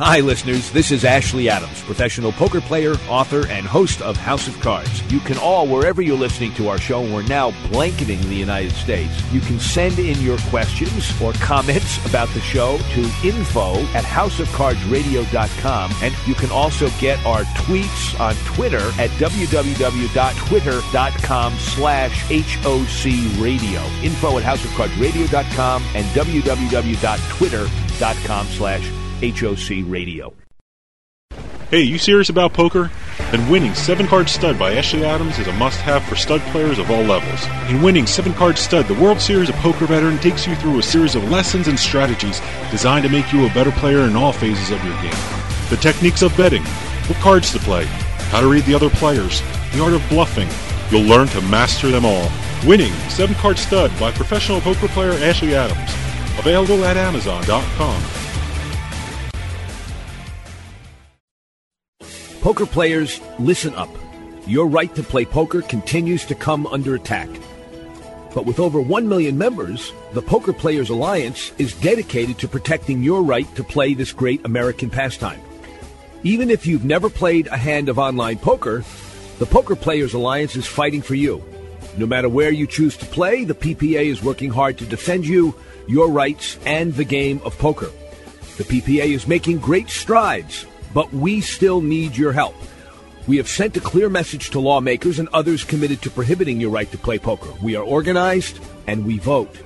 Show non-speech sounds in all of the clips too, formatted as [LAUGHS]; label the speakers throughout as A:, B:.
A: Hi, listeners. This is Ashley Adams, professional poker player, author, and host of House of Cards. You can all, wherever you're listening to our show, we're now blanketing the United States. You can send in your questions or comments about the show to info at houseofcardsradio.com. And you can also get our tweets on Twitter at www.twitter.com slash HOC radio. Info at houseofcardsradio.com and www.twitter.com slash HOC Radio.
B: Hey, you serious about poker? Then winning 7 Card Stud by Ashley Adams is a must have for stud players of all levels. In winning 7 Card Stud, the World Series of Poker veteran takes you through a series of lessons and strategies designed to make you a better player in all phases of your game. The techniques of betting, what cards to play, how to read the other players, the art of bluffing. You'll learn to master them all. Winning 7 Card Stud by professional poker player Ashley Adams. Available at Amazon.com.
A: Poker players, listen up. Your right to play poker continues to come under attack. But with over 1 million members, the Poker Players Alliance is dedicated to protecting your right to play this great American pastime. Even if you've never played a hand of online poker, the Poker Players Alliance is fighting for you. No matter where you choose to play, the PPA is working hard to defend you, your rights, and the game of poker. The PPA is making great strides, but we still need your help. We have sent a clear message to lawmakers and others committed to prohibiting your right to play poker. We are organized and we vote.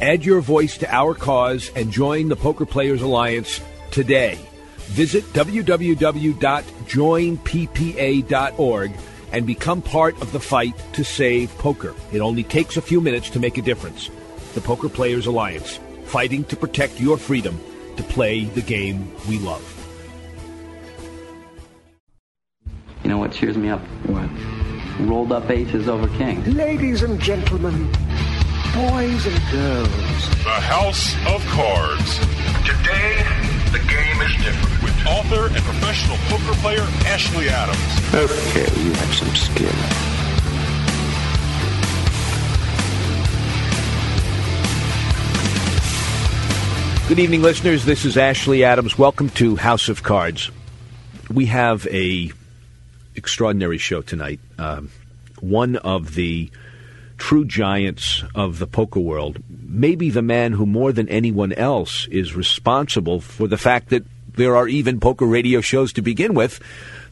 A: Add your voice to our cause and join the Poker Players Alliance today. Visit www.joinppa.org and become part of the fight to save poker. It only takes a few minutes to make a difference. The Poker Players Alliance, fighting to protect your freedom to play the game we love.
C: Know what cheers me up?
D: What?
C: Rolled up aces over kings.
D: Ladies and gentlemen, boys and girls.
E: The House of Cards. Today, the game is different.
B: With author and professional poker player Ashley Adams.
D: Okay, you have some skill.
A: Good evening, listeners. This is Ashley Adams. Welcome to House of Cards. We have a extraordinary show tonight. Um, one of the true giants of the poker world, maybe the man who more than anyone else is responsible for the fact that there are even poker radio shows to begin with.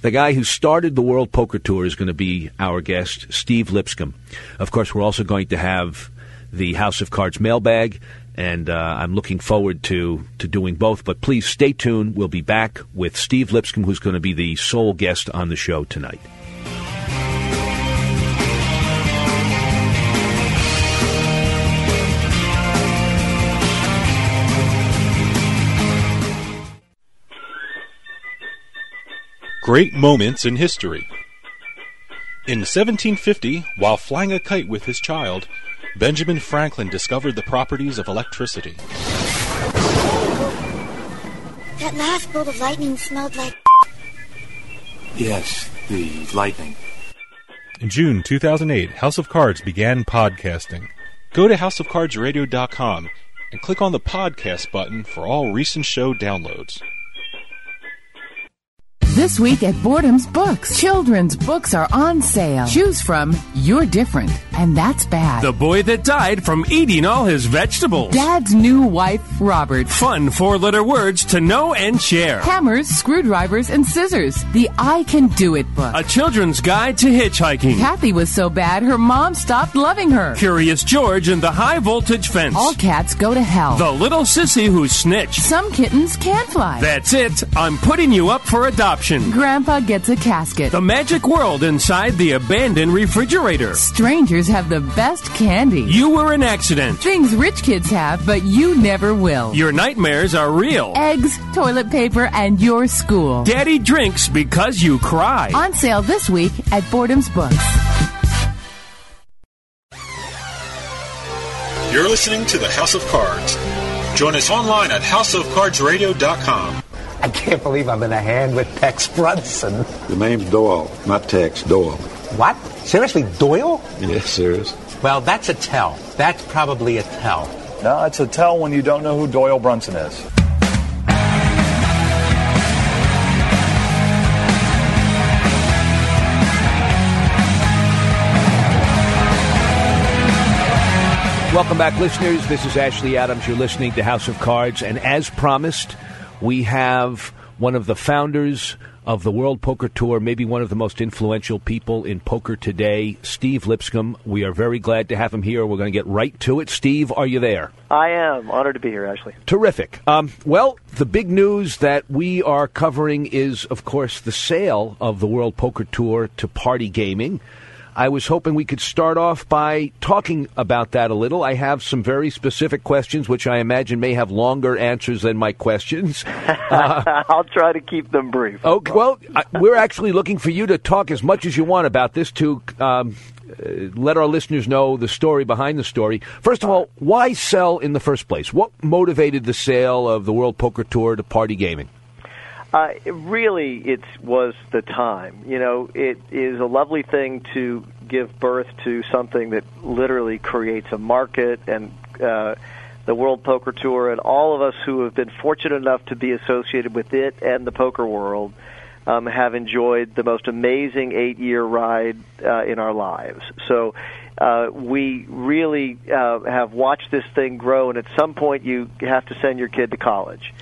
A: The guy who started the World Poker Tour is going to be our guest, Steve Lipscomb. Of course, we're also going to have the House of Cards mailbag, and uh, I'm looking forward to, to doing both. But please stay tuned. We'll be back with Steve Lipscomb, who's going to be the sole guest on the show tonight.
B: Great moments in history. In 1750, while flying a kite with his child, Benjamin Franklin discovered the properties of electricity.
F: That last bolt of lightning smelled like.
G: Yes, the lightning.
B: In June 2008, House of Cards began podcasting. Go to houseofcardsradio.com and click on the podcast button for all recent show downloads.
H: This week at Boredom's Books, children's books are on sale. Choose from You're Different, and That's Bad.
I: The boy that died from eating all his vegetables.
H: Dad's new wife, Robert.
I: Fun four letter words to know and share.
H: Hammers, screwdrivers, and scissors. The I Can Do It book.
I: A children's guide to hitchhiking.
H: Kathy was so bad her mom stopped loving her.
I: Curious George and the high voltage fence.
H: All cats go to hell.
I: The little sissy who snitched.
H: Some kittens can fly.
I: That's it. I'm putting you up for adoption.
H: Grandpa gets a casket.
I: The magic world inside the abandoned refrigerator.
H: Strangers have the best candy.
I: You were an accident.
H: Things rich kids have, but you never will.
I: Your nightmares are real.
H: Eggs, toilet paper, and your school.
I: Daddy drinks because you cry.
H: On sale this week at Boredom's Books.
B: You're listening to the House of Cards. Join us online at houseofcardsradio.com.
J: I can't believe I'm in a hand with Tex Brunson.
K: The name's Doyle, not Tex, Doyle.
J: What? Seriously, Doyle?
K: Yes, serious.
J: Well, that's a tell. That's probably a tell.
L: No, it's a tell when you don't know who Doyle Brunson is.
A: Welcome back, listeners. This is Ashley Adams. You're listening to House of Cards. And as promised, we have one of the founders of the World Poker Tour, maybe one of the most influential people in poker today, Steve Lipscomb. We are very glad to have him here. We're going to get right to it. Steve, are you there?
G: I am. Honored to be here, Ashley.
A: Terrific. Um, well, the big news that we are covering is, of course, the sale of the World Poker Tour to Party Gaming. I was hoping we could start off by talking about that a little. I have some very specific questions, which I imagine may have longer answers than my questions.
G: Uh, [LAUGHS] I'll try to keep them brief.
A: Okay, well, I, we're actually looking for you to talk as much as you want about this to um, uh, let our listeners know the story behind the story. First of all, why sell in the first place? What motivated the sale of the World Poker Tour to Party Gaming?
G: Uh, really, it was the time. You know, it is a lovely thing to give birth to something that literally creates a market and uh, the World Poker Tour, and all of us who have been fortunate enough to be associated with it and the poker world um, have enjoyed the most amazing eight-year ride uh, in our lives. So. Uh, we really uh, have watched this thing grow, and at some point, you have to send your kid to college.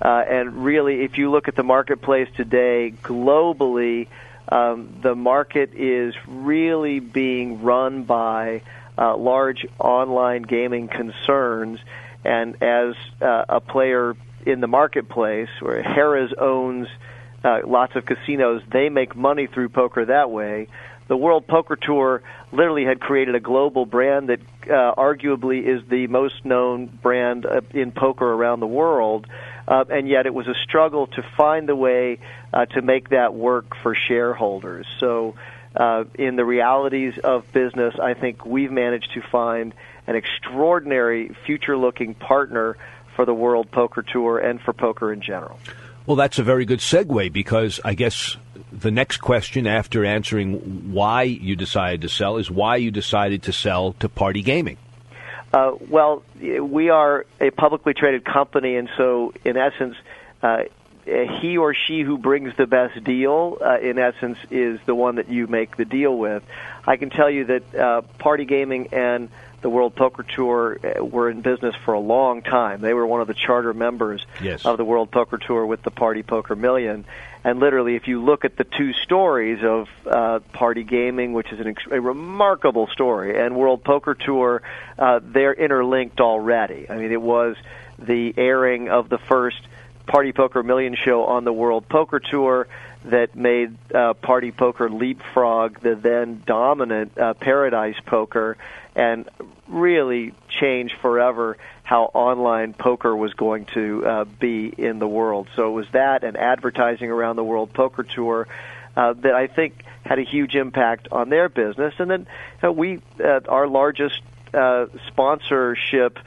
G: Uh, and really, if you look at the marketplace today, globally, um, the market is really being run by uh, large online gaming concerns. And as uh, a player in the marketplace, where Harrah's owns uh, lots of casinos, they make money through poker that way. The World Poker Tour literally had created a global brand that uh, arguably is the most known brand uh, in poker around the world uh, and yet it was a struggle to find the way uh, to make that work for shareholders. So, uh, in the realities of business, I think we've managed to find an extraordinary future-looking partner for the World Poker Tour and for poker in general.
A: Well, that's a very good segue because I guess the next question after answering why you decided to sell is why you decided to sell to Party Gaming.
G: Uh, well, we are a publicly traded company, and so in essence, uh, he or she who brings the best deal, uh, in essence, is the one that you make the deal with. I can tell you that uh, Party Gaming and the World Poker Tour uh, were in business for a long time. They were one of the charter members
A: yes.
G: of the World Poker Tour with the Party Poker Million. And literally, if you look at the two stories of uh, Party Gaming, which is an ex- a remarkable story, and World Poker Tour, uh, they're interlinked already. I mean, it was the airing of the first Party Poker Million show on the World Poker Tour that made uh, Party Poker leapfrog the then dominant uh, Paradise Poker and really change forever how online poker was going to uh, be in the world. So it was that and advertising around the World Poker Tour uh, that I think had a huge impact on their business. And then we, uh, our largest uh, sponsorship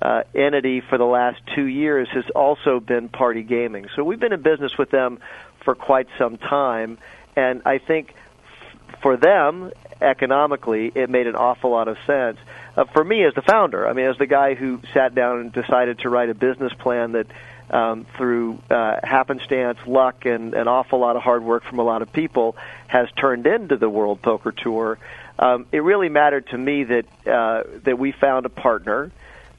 G: uh, entity for the last two years has also been Party Gaming. So we've been in business with them for quite some time, and I think for them economically, it made an awful lot of sense. Uh, for me, as the founder, I mean, as the guy who sat down and decided to write a business plan that, um, through uh, happenstance, luck, and an awful lot of hard work from a lot of people, has turned into the World Poker Tour. Um, it really mattered to me that uh, that we found a partner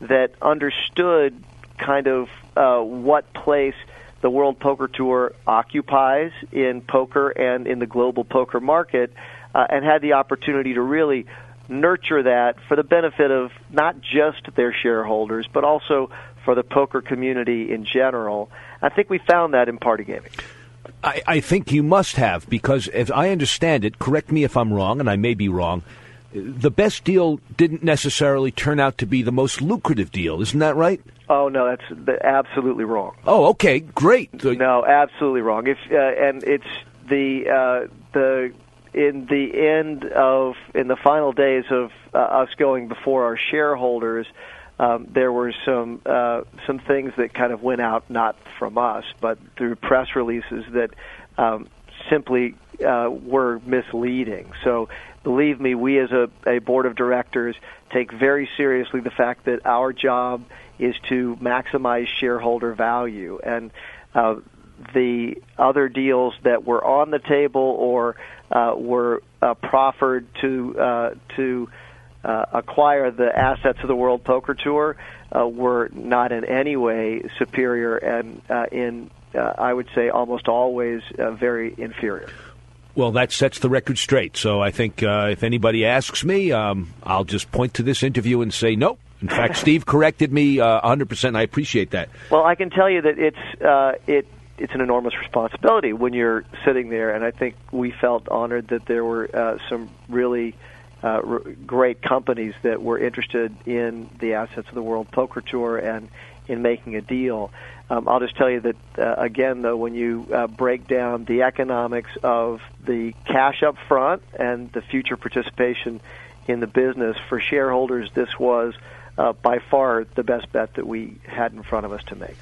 G: that understood kind of uh, what place the World Poker Tour occupies in poker and in the global poker market, uh, and had the opportunity to really nurture that for the benefit of not just their shareholders, but also for the poker community in general. I think we found that in party gaming.
A: I, I think you must have, because as I understand it, correct me if I'm wrong, and I may be wrong, the best deal didn't necessarily turn out to be the most lucrative deal. Isn't that right?
G: Oh no, that's absolutely wrong.
A: Oh, okay, great.
G: No, absolutely wrong. If uh, and it's the uh, the in the end of in the final days of uh, us going before our shareholders, um, there were some uh, some things that kind of went out not from us, but through press releases that um, simply uh, were misleading. So believe me, we as a, a board of directors take very seriously the fact that our job is to maximize shareholder value and. Uh, the other deals that were on the table or uh, were uh, proffered to uh, to uh, acquire the assets of the World Poker Tour uh, were not in any way superior and uh, in, uh, I would say, almost always uh, very inferior.
A: Well, that sets the record straight. So I think uh, if anybody asks me, um, I'll just point to this interview and say, no. In fact, [LAUGHS] Steve corrected me uh, 100%, and I appreciate that.
G: Well, I can tell you that it's uh, it it's an enormous responsibility when you're sitting there, and I think we felt honored that there were uh, some really uh, r- great companies that were interested in the assets of the World Poker Tour and in making a deal. Um, I'll just tell you that uh, again, though, when you uh, break down the economics of the cash up front and the future participation in the business for shareholders, this was uh, by far the best bet that we had in front of us to make.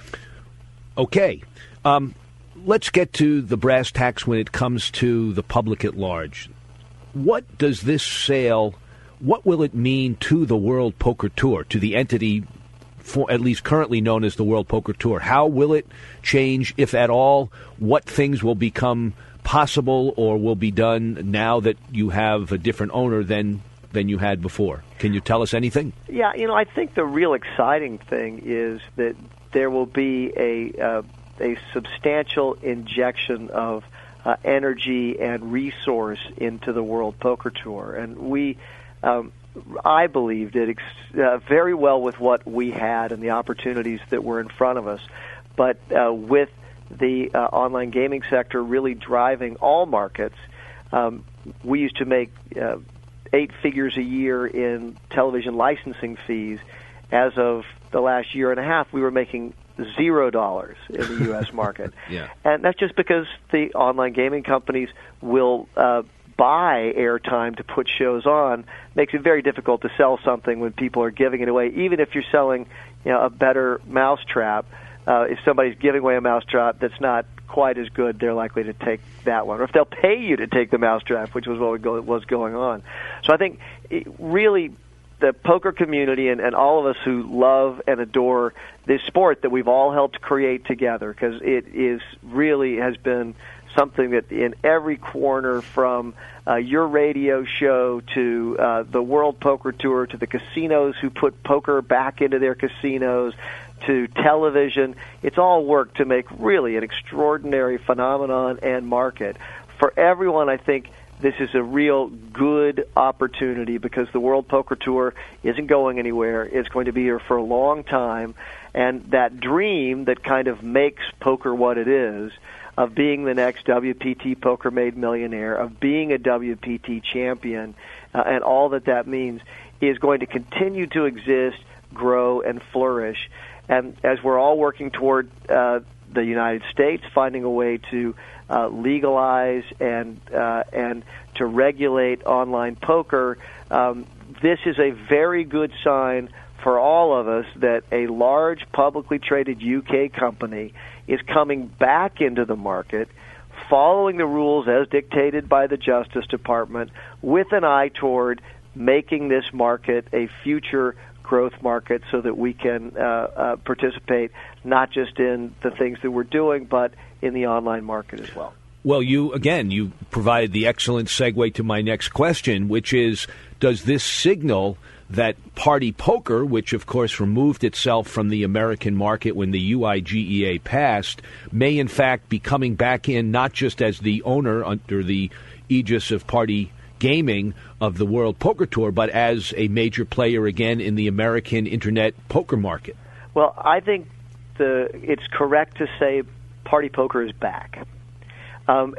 A: Okay. Um, let's get to the brass tacks when it comes to the public at large. What does this sale, what will it mean to the World Poker Tour, to the entity for at least currently known as the World Poker Tour? How will it change, if at all? What things will become possible or will be done now that you have a different owner than than you had before? Can you tell us anything?
G: Yeah, you know, I think the real exciting thing is that there will be a uh, a substantial injection of uh, energy and resource into the World Poker Tour, and we. Um, I believe did ex- uh, very well with what we had and the opportunities that were in front of us, but uh, with the uh, online gaming sector really driving all markets, um, we used to make uh, eight figures a year in television licensing fees. As of the last year and a half, we were making zero dollars in the U.S. [LAUGHS] market,
A: yeah.
G: and that's just because the online gaming companies will uh, buy airtime to put shows on. Makes it very difficult to sell something when people are giving it away, even if you're selling, you know, a better mousetrap. Uh, if somebody's giving away a mousetrap that's not quite as good, they're likely to take that one. Or if they'll pay you to take the mousetrap, which was what was going on. So I think it really the poker community and, and all of us who love and adore this sport that we've all helped create together because it is really has been something that in every corner from uh, your radio show to uh, the World Poker Tour to the casinos who put poker back into their casinos to television, it's all worked to make really an extraordinary phenomenon and market. For everyone, I think this is a real good opportunity because the World Poker Tour isn't going anywhere. It's going to be here for a long time. And that dream that kind of makes poker what it is of being the next WPT Poker Made Millionaire, of being a WPT champion, uh, and all that that means is going to continue to exist, grow, and flourish. And as we're all working toward uh, the United States finding a way to uh, legalize and uh, and to regulate online poker, um, this is a very good sign for all of us that a large publicly traded UK company is coming back into the market, following the rules as dictated by the Justice Department, with an eye toward making this market a future growth market so that we can uh, uh, participate not just in the things that we're doing, but in the online market as well.
A: Well, you again, you provided the excellent segue to my next question, which is Does this signal that Party Poker, which of course removed itself from the American market when the UIGEA passed, may in fact be coming back in not just as the owner under the aegis of Party gaming of the World Poker Tour, but as a major player again in the American internet poker market?
G: Well, I think the it's correct to say Party Poker is back. Um,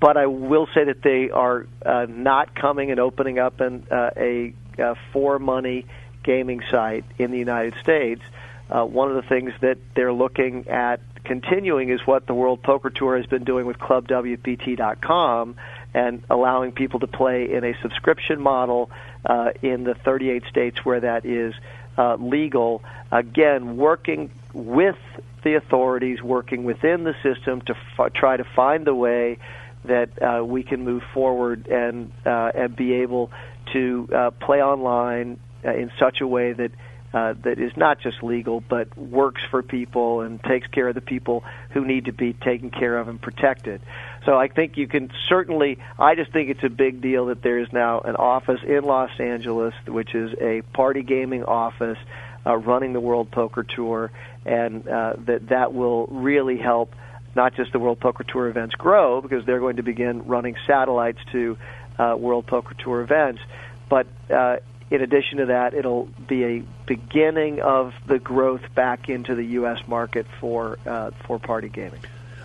G: but I will say that they are uh, not coming and opening up an, uh, a, a for money gaming site in the United States. Uh, one of the things that they're looking at continuing is what the World Poker Tour has been doing with ClubWPT.com and allowing people to play in a subscription model uh, in the 38 states where that is uh, legal. Again, working with the authorities, working within the system to f- try to find the way that uh, we can move forward and uh, and be able to uh, play online uh, in such a way that that is not just legal but works for people and takes care of the people who need to be taken care of and protected. So I think you can certainly. I just think it's a big deal that there is now an office in Los Angeles, which is a party gaming office uh, running the World Poker Tour, and uh, that that will really help not just the World Poker Tour events grow because they're going to begin running satellites to uh, World Poker Tour events, but uh, in addition to that, it'll be a beginning of the growth back into the U.S. market for uh, for party gaming.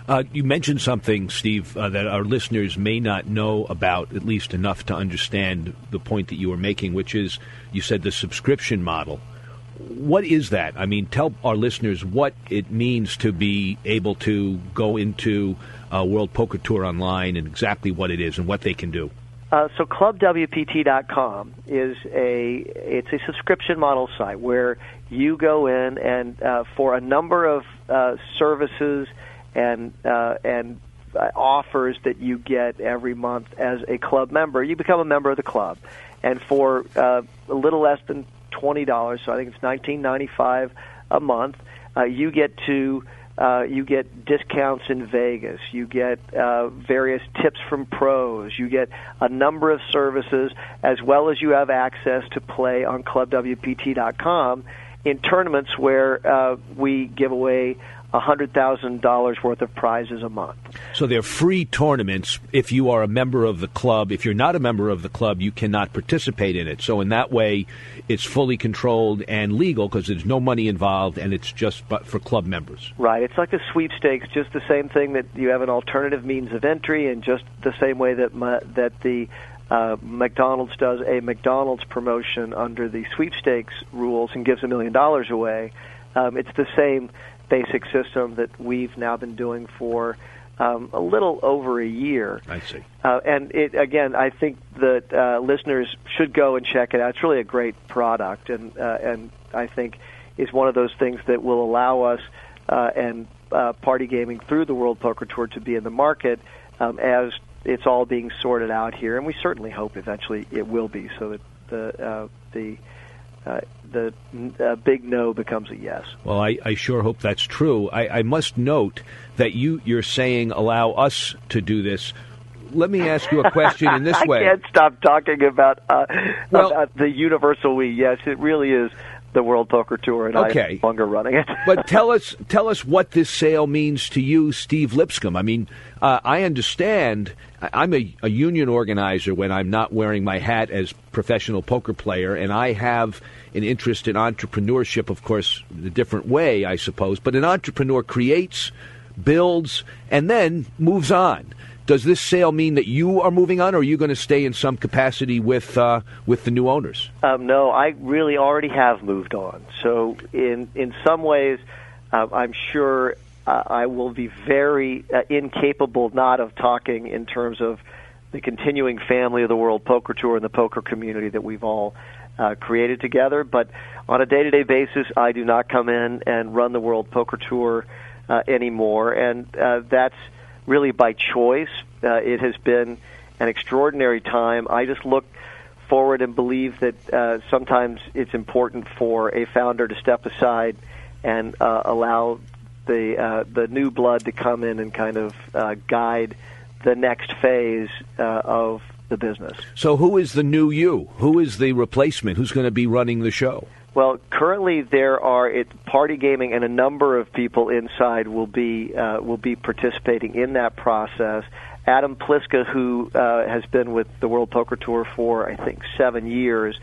A: Uh, you mentioned something, Steve, uh, that our listeners may not know about, at least enough to understand the point that you were making, which is you said the subscription model. What is that? I mean, tell our listeners what it means to be able to go into uh, World Poker Tour online and exactly what it is and what they can do.
G: Uh, so clubwpt.com is a it's a subscription model site where you go in and uh, for a number of uh, services and uh, and uh, offers that you get every month as a club member, you become a member of the club, and for uh, a little less than twenty dollars, so I think it's nineteen ninety five a month, uh, you get to uh, you get discounts in Vegas. You get uh, various tips from pros. You get a number of services, as well as you have access to play on ClubWPT.com in tournaments where uh, we give away $100,000 worth of prizes a month.
A: So they're free tournaments if you are a member of the club. If you're not a member of the club, you cannot participate in it. So in that way, it's fully controlled and legal because there's no money involved and it's just but for club members.
G: Right. It's like a sweepstakes, just the same thing that you have an alternative means of entry and just the same way that my, that the uh, McDonald's does a McDonald's promotion under the sweepstakes rules and gives a million dollars away. Um, it's the same basic system that we've now been doing for um, a little over a year.
A: I see.
G: Uh, and it, again, I think that uh, listeners should go and check it out. It's really a great product, and uh, and I think is one of those things that will allow us uh, and uh, party gaming through the World Poker Tour to be in the market um, as it's all being sorted out here, and we certainly hope eventually it will be, so that the uh, the uh, the uh, big no becomes a yes.
A: Well, I, I sure hope that's true. I, I must note that you you're saying allow us to do this. Let me ask you a question in [LAUGHS] this way.
G: I can't stop talking about uh, well, about the universal we. Yes, it really is the World Poker Tour, and
A: okay.
G: I'm no longer running it.
A: but [LAUGHS] tell us, tell us what this sale means to you, Steve Lipscomb. I mean, uh, I understand. I'm a, a, union organizer when I'm not wearing my hat as professional poker player, and I have an interest in entrepreneurship. Of course, in a different way, I suppose. But an entrepreneur creates, builds, and then moves on does this sale mean that you are moving on, or are you going to stay in some capacity with uh, with the new owners?
G: Um, no, I really already have moved on. So in in some ways, uh, I'm sure uh, I will be very uh, incapable not of talking in terms of the continuing family of the World Poker Tour and the poker community that we've all uh, created together. But on a day-to-day basis, I do not come in and run the World Poker Tour uh, anymore, and uh, that's really by choice. Uh, it has been an extraordinary time. I just look forward and believe that uh, sometimes it's important for a founder to step aside and uh, allow the uh, the new blood to come in and kind of uh, guide the next phase uh, of the business.
A: So, who is the new you? Who is the replacement? Who's going to be running the show?
G: Well, currently there are it, party gaming, and a number of people inside will be uh, will be participating in that process. Adam Pliska, who uh, has been with the World Poker Tour for I think seven years,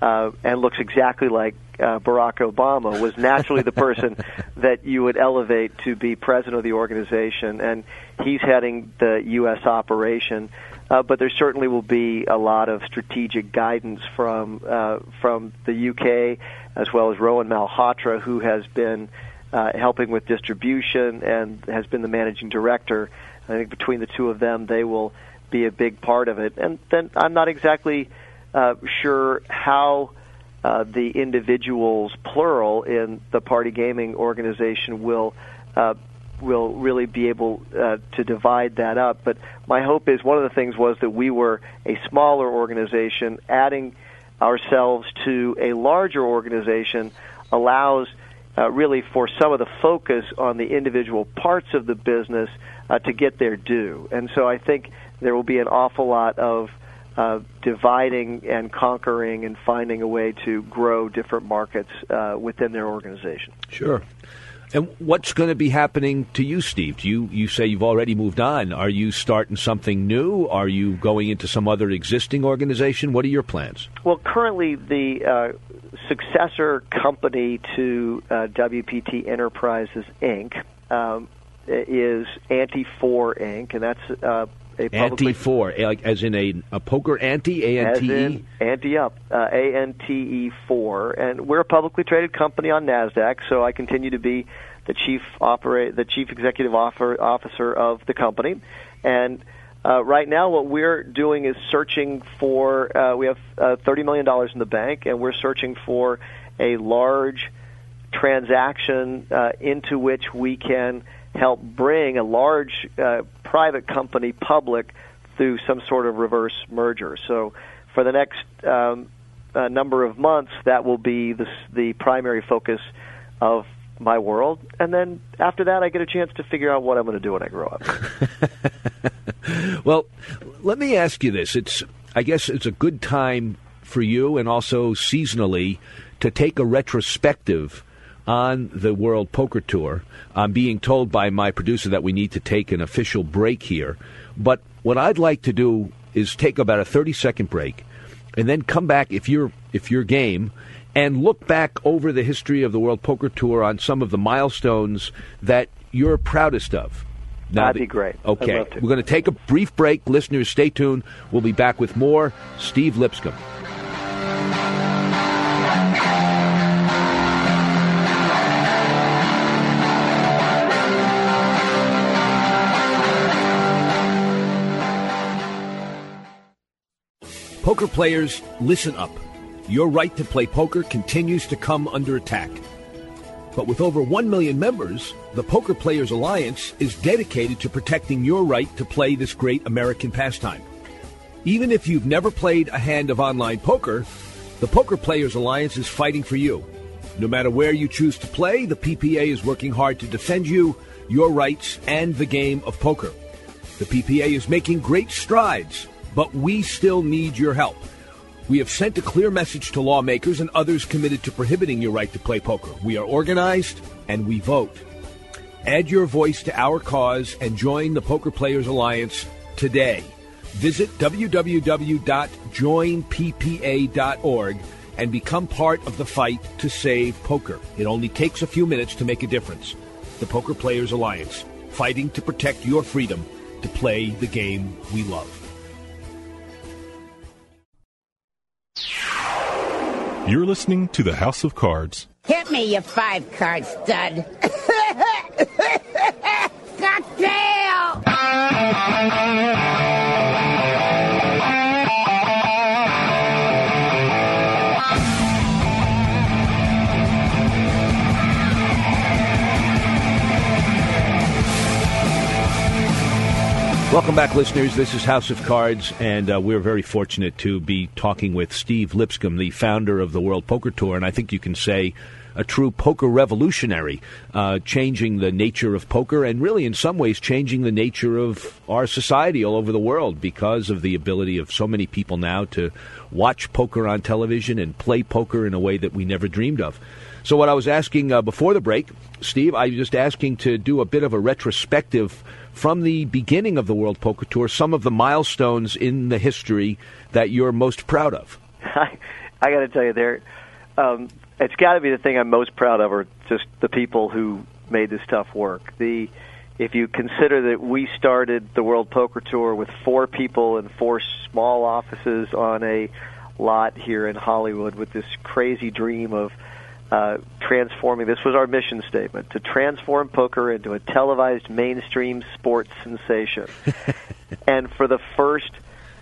G: uh, and looks exactly like uh, Barack Obama, was naturally the person [LAUGHS] that you would elevate to be president of the organization, and he's heading the U.S. operation. Uh, but there certainly will be a lot of strategic guidance from uh, from the UK as well as Rowan Malhotra, who has been uh, helping with distribution and has been the managing director. I think between the two of them, they will be a big part of it. And then I'm not exactly uh, sure how. Uh, the individuals, plural, in the party gaming organization will uh, will really be able uh, to divide that up. But my hope is one of the things was that we were a smaller organization, adding ourselves to a larger organization allows uh, really for some of the focus on the individual parts of the business uh, to get their due. And so I think there will be an awful lot of uh, dividing and conquering and finding a way to grow different markets uh, within their organization.
A: Sure. And what's going to be happening to you, Steve? Do You you say you've already moved on. Are you starting something new? Are you going into some other existing organization? What are your plans?
G: Well, currently the uh, successor company to uh, WPT Enterprises Inc. Um, is Ante Four Inc. and that's uh, a publicly
A: Ante Four, like as in a, a poker ante, A N T E.
G: Ante up, uh, A N T E four, and we're a publicly traded company on Nasdaq. So I continue to be the chief operate, the chief executive officer of the company, and. Uh, right now, what we're doing is searching for. Uh, we have uh, thirty million dollars in the bank, and we're searching for a large transaction uh, into which we can help bring a large uh, private company public through some sort of reverse merger. So, for the next um, uh, number of months, that will be the, the primary focus of my world. And then after that, I get a chance to figure out what I'm going to do when I grow up. [LAUGHS] [LAUGHS]
A: well, let me ask you this. It's, I guess, it's a good time for you and also seasonally to take a retrospective on the World Poker Tour. I'm being told by my producer that we need to take an official break here. But what I'd like to do is take about a 30 second break and then come back if you're if you're game and look back over the history of the World Poker Tour on some of the milestones that you're proudest of.
G: Now That'd be great.
A: Okay. We're going to take a brief break. Listeners, stay tuned. We'll be back with more Steve Lipscomb. Poker players, listen up. Your right to play poker continues to come under attack. But with over 1 million members, the Poker Players Alliance is dedicated to protecting your right to play this great American pastime. Even if you've never played a hand of online poker, the Poker Players Alliance is fighting for you. No matter where you choose to play, the PPA is working hard to defend you, your rights, and the game of poker. The PPA is making great strides but we still need your help. We have sent a clear message to lawmakers and others committed to prohibiting your right to play poker. We are organized and we vote. Add your voice to our cause and join the Poker Players Alliance today. Visit www.joinppa.org and become part of the fight to save poker. It only takes a few minutes to make a difference. The Poker Players Alliance, fighting to protect your freedom to play the game we love.
B: You're listening to the House of Cards.
L: Hit me, you five card stud. [LAUGHS]
A: Welcome back, listeners. This is House of Cards, and uh, we're very fortunate to be talking with Steve Lipscomb, the founder of the World Poker Tour, and I think you can say a true poker revolutionary, uh, changing the nature of poker and really, in some ways, changing the nature of our society all over the world because of the ability of so many people now to watch poker on television and play poker in a way that we never dreamed of. So, what I was asking uh, before the break, Steve, I was just asking to do a bit of a retrospective from the beginning of the World Poker Tour, some of the milestones in the history that you're most proud of? [LAUGHS]
G: I, I got to tell you, there, um, it's got to be the thing I'm most proud of, are just the people who made this stuff work. The if you consider that we started the World Poker Tour with four people in four small offices on a lot here in Hollywood with this crazy dream of uh, transforming. This was our mission statement to transform poker into a televised mainstream sports sensation. [LAUGHS] and for the first,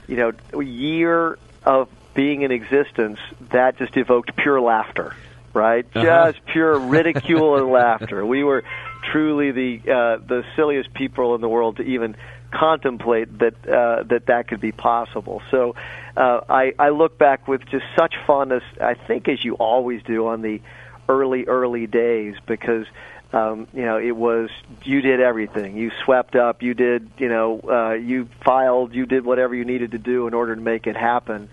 G: you know, year of being in existence, that just evoked pure laughter, right? Uh-huh. Just pure [LAUGHS] ridicule and laughter. We were truly the uh, the silliest people in the world to even contemplate that uh, that that could be possible. So uh, I, I look back with just such fondness. I think as you always do on the early early days because um, you know it was you did everything. You swept up. You did you know uh, you filed. You did whatever you needed to do in order to make it happen.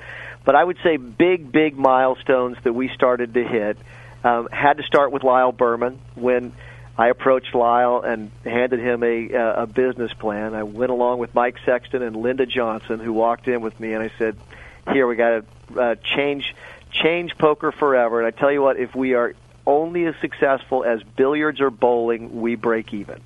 G: But I would say big big milestones that we started to hit um, had to start with Lyle Berman when I approached Lyle and handed him a, uh, a business plan. I went along with Mike Sexton and Linda Johnson, who walked in with me, and I said, "Here, we got to uh, change change poker forever." And I tell you what, if we are only as successful as billiards or bowling, we break even.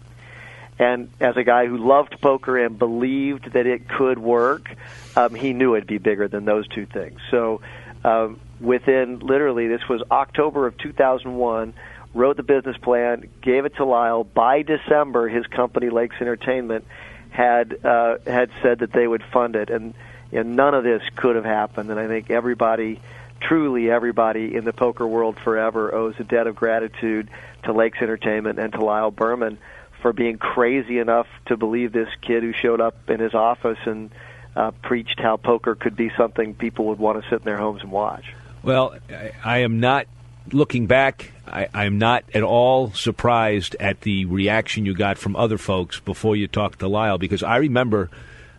G: And as a guy who loved poker and believed that it could work, um, he knew it'd be bigger than those two things. So, um, within literally, this was October of 2001 wrote the business plan, gave it to Lyle. By December, his company Lakes Entertainment had uh, had said that they would fund it, and you know, none of this could have happened. And I think everybody, truly everybody in the poker world forever, owes a debt of gratitude to Lakes Entertainment and to Lyle Berman for being crazy enough to believe this kid who showed up in his office and uh, preached how poker could be something people would want to sit in their homes and watch.
A: Well, I, I am not looking back, I, I'm not at all surprised at the reaction you got from other folks before you talked to Lyle because I remember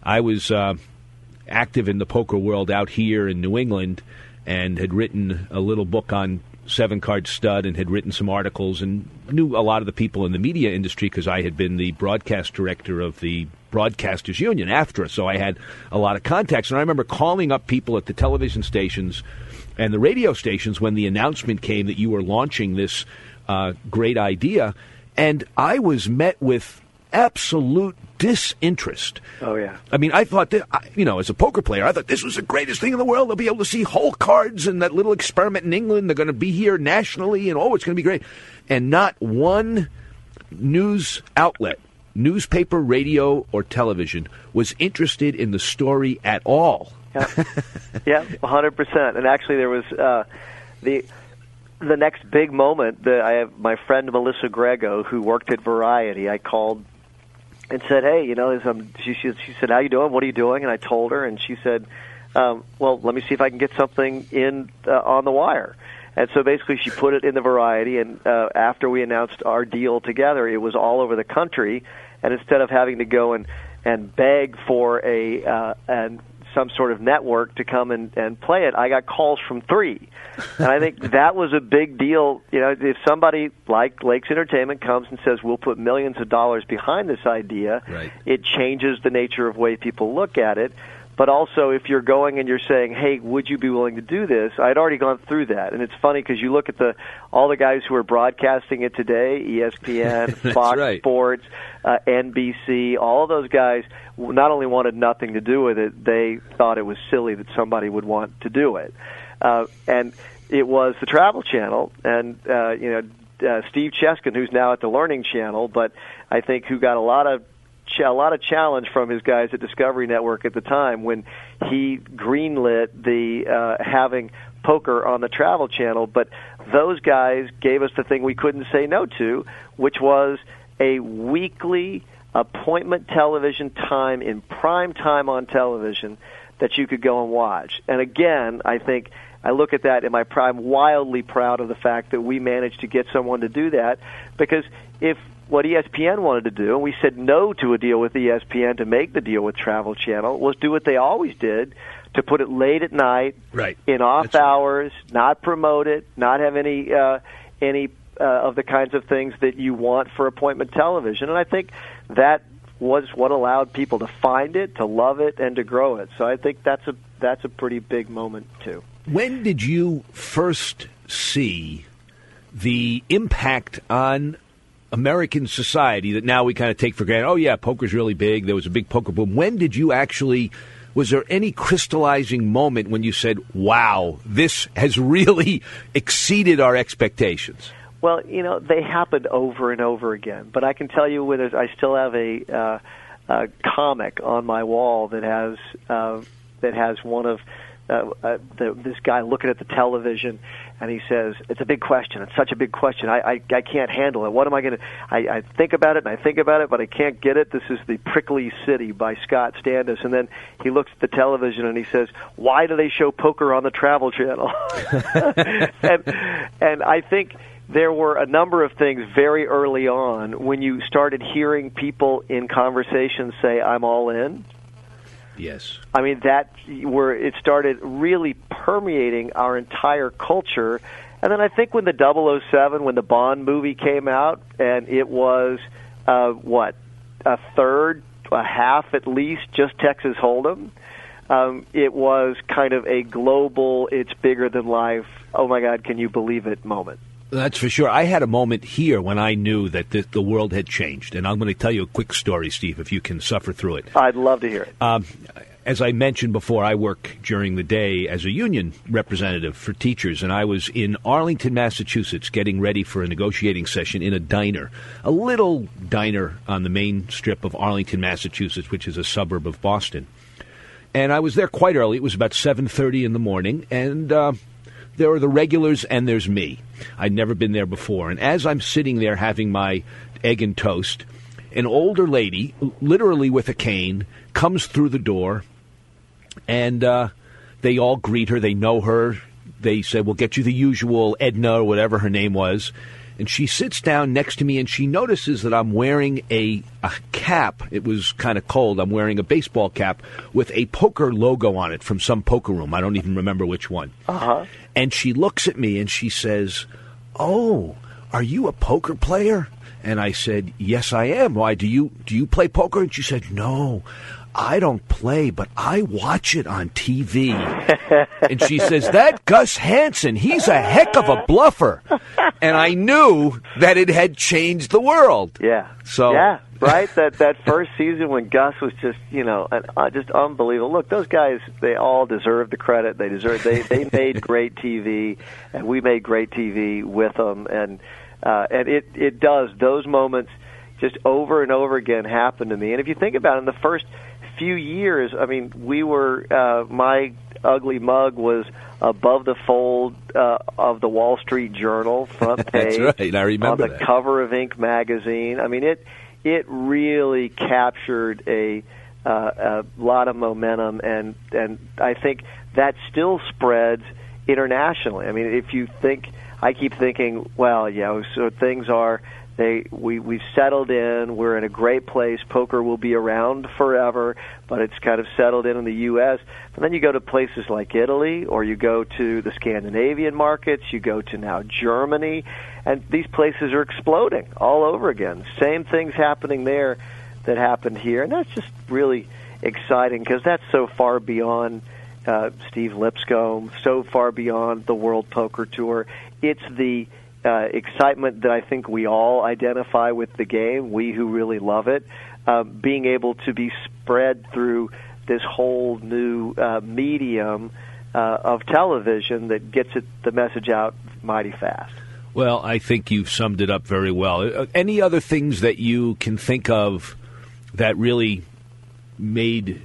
A: I was uh, active in the poker world out here in New England and had written a little book on seven card stud and had written some articles and knew a lot of the people in the media industry because I had been the broadcast director of the Broadcasters Union after, so I had a lot of contacts. And I remember calling up people at the television stations and the radio stations when the announcement came that you were launching this uh, great idea. And I was met with absolute disinterest.
G: Oh yeah.
A: I mean, I thought that you know, as a poker player, I thought this was the greatest thing in the world. They'll be able to see hole cards and that little experiment in England. They're going to be here nationally, and oh, it's going to be great. And not one news outlet, newspaper, radio, or television was interested in the story at all.
G: Yeah, [LAUGHS] yeah, hundred percent. And actually, there was uh, the the next big moment that I have my friend Melissa Grego, who worked at Variety. I called and said, "Hey, you know, um, she, she she said, how you doing? What are you doing?" And I told her, and she said, um, "Well, let me see if I can get something in uh, on the wire." And so basically, she put it in the Variety, and uh, after we announced our deal together, it was all over the country. And instead of having to go and and beg for a uh, and some sort of network to come and, and play it, I got calls from three. And I think [LAUGHS] that was a big deal. You know, if somebody like Lakes Entertainment comes and says, we'll put millions of dollars behind this idea,
A: right.
G: it changes the nature of way people look at it. But also, if you're going and you're saying, "Hey, would you be willing to do this?" I'd already gone through that, and it's funny because you look at the all the guys who are broadcasting it today: ESPN, [LAUGHS] Fox
A: right.
G: Sports, uh, NBC. All of those guys not only wanted nothing to do with it, they thought it was silly that somebody would want to do it. Uh, and it was the Travel Channel, and uh, you know uh, Steve Cheskin, who's now at the Learning Channel, but I think who got a lot of a lot of challenge from his guys at Discovery Network at the time when he greenlit the uh, having poker on the Travel Channel. But those guys gave us the thing we couldn't say no to, which was a weekly appointment television time in prime time on television that you could go and watch. And again, I think I look at that and I'm wildly proud of the fact that we managed to get someone to do that because if what ESPN wanted to do, and we said no to a deal with ESPN to make the deal with Travel Channel, was do what they always did to put it late at night,
A: right,
G: in off hours, not promote it, not have any uh, any uh, of the kinds of things that you want for appointment television. And I think that was what allowed people to find it, to love it, and to grow it. So I think that's a that's a pretty big moment too.
A: When did you first see the impact on American society that now we kind of take for granted? Oh, yeah, poker's really big. There was a big poker boom. When did you actually, was there any crystallizing moment when you said, wow, this has [LAUGHS] really exceeded our expectations?
G: Well, you know, they happened over and over again. But I can tell you, when I still have a, uh, a comic on my wall that has uh, that has one of uh, uh, the, this guy looking at the television, and he says, "It's a big question. It's such a big question. I I, I can't handle it. What am I going to? I, I think about it and I think about it, but I can't get it. This is the Prickly City by Scott Stantis." And then he looks at the television and he says, "Why do they show poker on the Travel Channel?" [LAUGHS] and and I think there were a number of things very early on when you started hearing people in conversations say, "I'm all in."
A: Yes.
G: I mean that where it started really permeating our entire culture. And then I think when the 007 when the Bond movie came out and it was uh what a third a half at least just Texas Hold'em um it was kind of a global it's bigger than life oh my god can you believe it moment
A: That's for sure. I had a moment here when I knew that the, the world had changed, and I'm going to tell you a quick story, Steve, if you can suffer through it.
G: I'd love to hear it.
A: Um, as I mentioned before, I work during the day as a union representative for teachers, and I was in Arlington, Massachusetts, getting ready for a negotiating session in a diner, a little diner on the main strip of Arlington, Massachusetts, which is a suburb of Boston. And I was there quite early. It was about seven thirty in the morning, and uh, there are the regulars and there's me. I'd never been there before. And as I'm sitting there having my egg and toast, an older lady, literally with a cane, comes through the door, and uh, they all greet her. They know her. They say, We'll get you the usual Edna or whatever her name was. And she sits down next to me and she notices that I'm wearing a, a cap. It was kind of cold. I'm wearing a baseball cap with a poker logo on it from some poker room. I don't even remember which one.
G: Uh-huh.
A: And she looks at me and she says, "Oh, are you a poker player?" And I said, "Yes, I am. Why do you do you play poker?" And she said, "No, I don't play, but I watch it on TV." [LAUGHS] and she says, "That Gus Hansen, he's a heck of a bluffer." And I knew that it had changed the world.
G: Yeah.
A: So
G: yeah, right. That that first season when Gus was just you know an, uh, just unbelievable. Look, those guys they all deserve the credit. They deserve they they [LAUGHS] made great TV, and we made great TV with them. And uh, and it it does those moments just over and over again happened to me. And if you think about it, in the first few years, I mean, we were uh, my ugly mug was above the fold uh, of the Wall Street Journal front [LAUGHS] page.
A: That's right. I remember
G: on the
A: that.
G: cover of Inc. magazine. I mean, it it really captured a uh, a lot of momentum, and and I think that still spreads internationally. I mean, if you think, I keep thinking, well, you know, so things are they we we've settled in. We're in a great place. Poker will be around forever, but it's kind of settled in in the U.S. But then you go to places like Italy, or you go to the Scandinavian markets. You go to now Germany, and these places are exploding all over again. Same things happening there that happened here, and that's just really exciting because that's so far beyond uh, Steve Lipscomb, so far beyond the World Poker Tour. It's the uh, excitement that I think we all identify with the game, we who really love it, uh, being able to be spread through this whole new uh, medium uh, of television that gets it, the message out mighty fast.
A: Well, I think you've summed it up very well. Uh, Any other things that you can think of that really made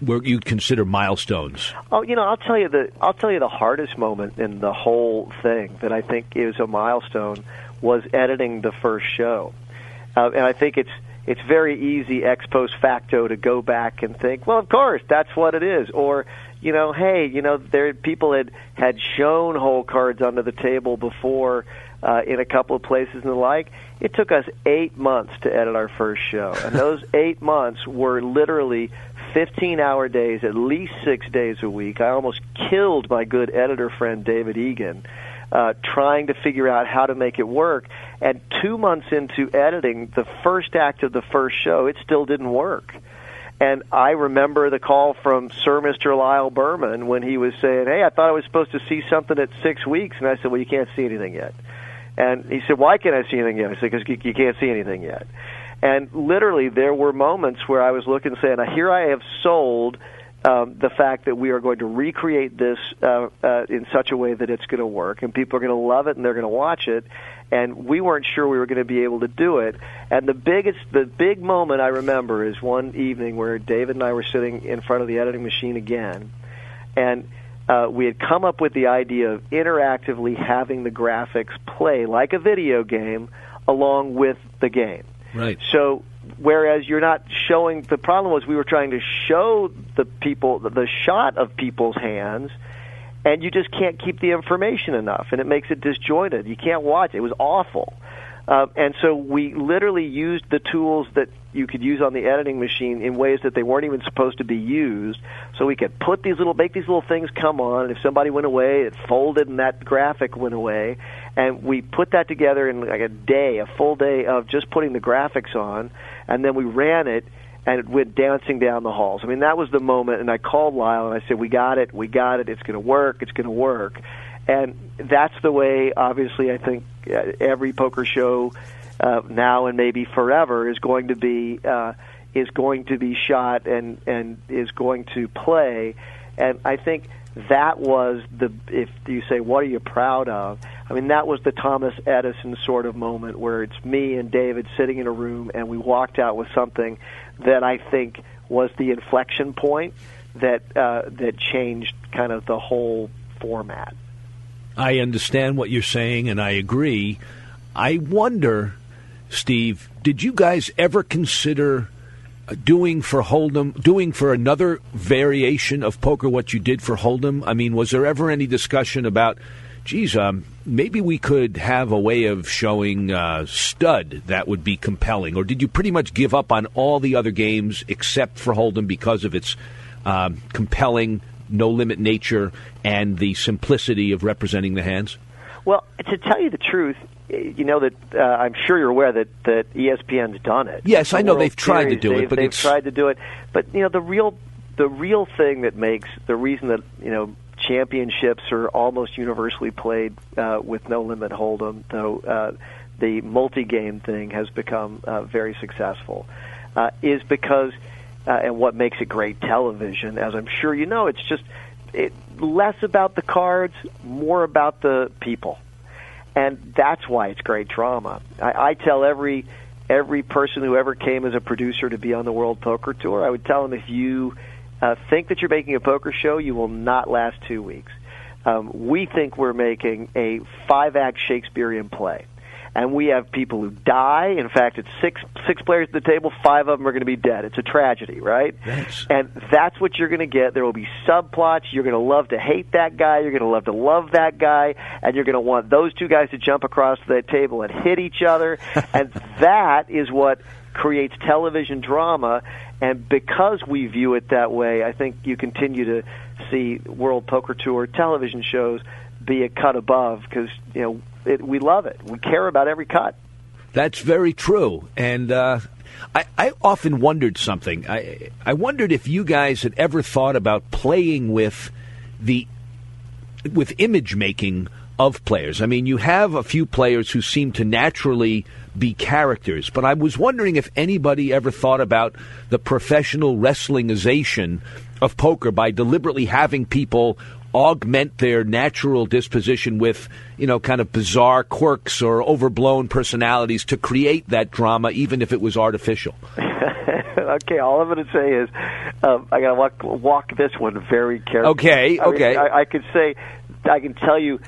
A: where you consider milestones?
G: Oh, you know, I'll tell you the I'll tell you the hardest moment in the whole thing that I think is a milestone was editing the first show, uh, and I think it's it's very easy ex post facto to go back and think, well, of course that's what it is, or you know, hey, you know, there people had had shown hole cards under the table before uh, in a couple of places and the like. It took us eight months to edit our first show, and [LAUGHS] those eight months were literally 15 hour days, at least six days a week. I almost killed my good editor friend David Egan. Uh, trying to figure out how to make it work. And two months into editing the first act of the first show, it still didn't work. And I remember the call from Sir Mr. Lyle Berman when he was saying, Hey, I thought I was supposed to see something at six weeks. And I said, Well, you can't see anything yet. And he said, Why can't I see anything yet? I said, Because you can't see anything yet. And literally, there were moments where I was looking and saying, Here I have sold um, the fact that we are going to recreate this uh, uh, in such a way that it's going to work and people are going to love it and they're going to watch it. And we weren't sure we were going to be able to do it. And the biggest, the big moment I remember is one evening where David and I were sitting in front of the editing machine again, and uh, we had come up with the idea of interactively having the graphics play like a video game along with the game.
A: Right.
G: So whereas you're not showing the problem was we were trying to show the people the shot of people's hands and you just can't keep the information enough and it makes it disjointed. You can't watch it. Was awful. Uh, and so we literally used the tools that you could use on the editing machine in ways that they weren't even supposed to be used. So we could put these little, make these little things come on. And if somebody went away, it folded and that graphic went away. And we put that together in like a day, a full day of just putting the graphics on. And then we ran it and it went dancing down the halls. I mean, that was the moment. And I called Lyle and I said, "We got it. We got it. It's going to work. It's going to work." And that's the way, obviously, I think uh, every poker show uh, now and maybe forever is going to be uh, is going to be shot and and is going to play. And I think that was the if you say what are you proud of i mean that was the thomas edison sort of moment where it's me and david sitting in a room and we walked out with something that i think was the inflection point that uh, that changed kind of the whole format
A: I understand what you're saying, and I agree. I wonder, Steve, did you guys ever consider uh, doing for Hold'em, doing for another variation of poker what you did for Hold'em? I mean, was there ever any discussion about, geez, um, maybe we could have a way of showing uh, stud that would be compelling? Or did you pretty much give up on all the other games except for Hold'em because of its um, compelling no limit nature and the simplicity of representing the hands?
G: Well, to tell you the truth, you know that uh, I'm sure you're aware that that ESPN's done it.
A: Yes,
G: the
A: I know
G: World
A: they've tried
G: Series,
A: to do
G: they've,
A: it, but
G: they've
A: it's
G: tried to do it. But you know the real the real thing that makes the reason that you know championships are almost universally played uh, with no limit hold'em, though uh, the multi-game thing has become uh, very successful, uh, is because uh, and what makes it great television, as I'm sure you know, it's just it, less about the cards, more about the people, and that's why it's great drama. I, I tell every every person who ever came as a producer to be on the World Poker Tour, I would tell them if you uh, think that you're making a poker show, you will not last two weeks. Um, we think we're making a five act Shakespearean play and we have people who die. In fact, it's six six players at the table. Five of them are going to be dead. It's a tragedy, right? And that's what you're going to get. There will be subplots. You're going to love to hate that guy. You're going to love to love that guy, and you're going to want those two guys to jump across the table and hit each other. [LAUGHS] and that is what creates television drama. And because we view it that way, I think you continue to see World Poker Tour television shows be a cut above because you know it, we love it. We care about every cut.
A: That's very true. And uh, I, I often wondered something. I, I wondered if you guys had ever thought about playing with the with image making of players. I mean, you have a few players who seem to naturally be characters, but I was wondering if anybody ever thought about the professional wrestlingization of poker by deliberately having people augment their natural disposition with, you know, kind of bizarre quirks or overblown personalities to create that drama, even if it was artificial. [LAUGHS]
G: okay, all I'm going to say is um, I got to walk walk this one very carefully.
A: Okay,
G: I mean,
A: okay.
G: I, I could say, I can tell you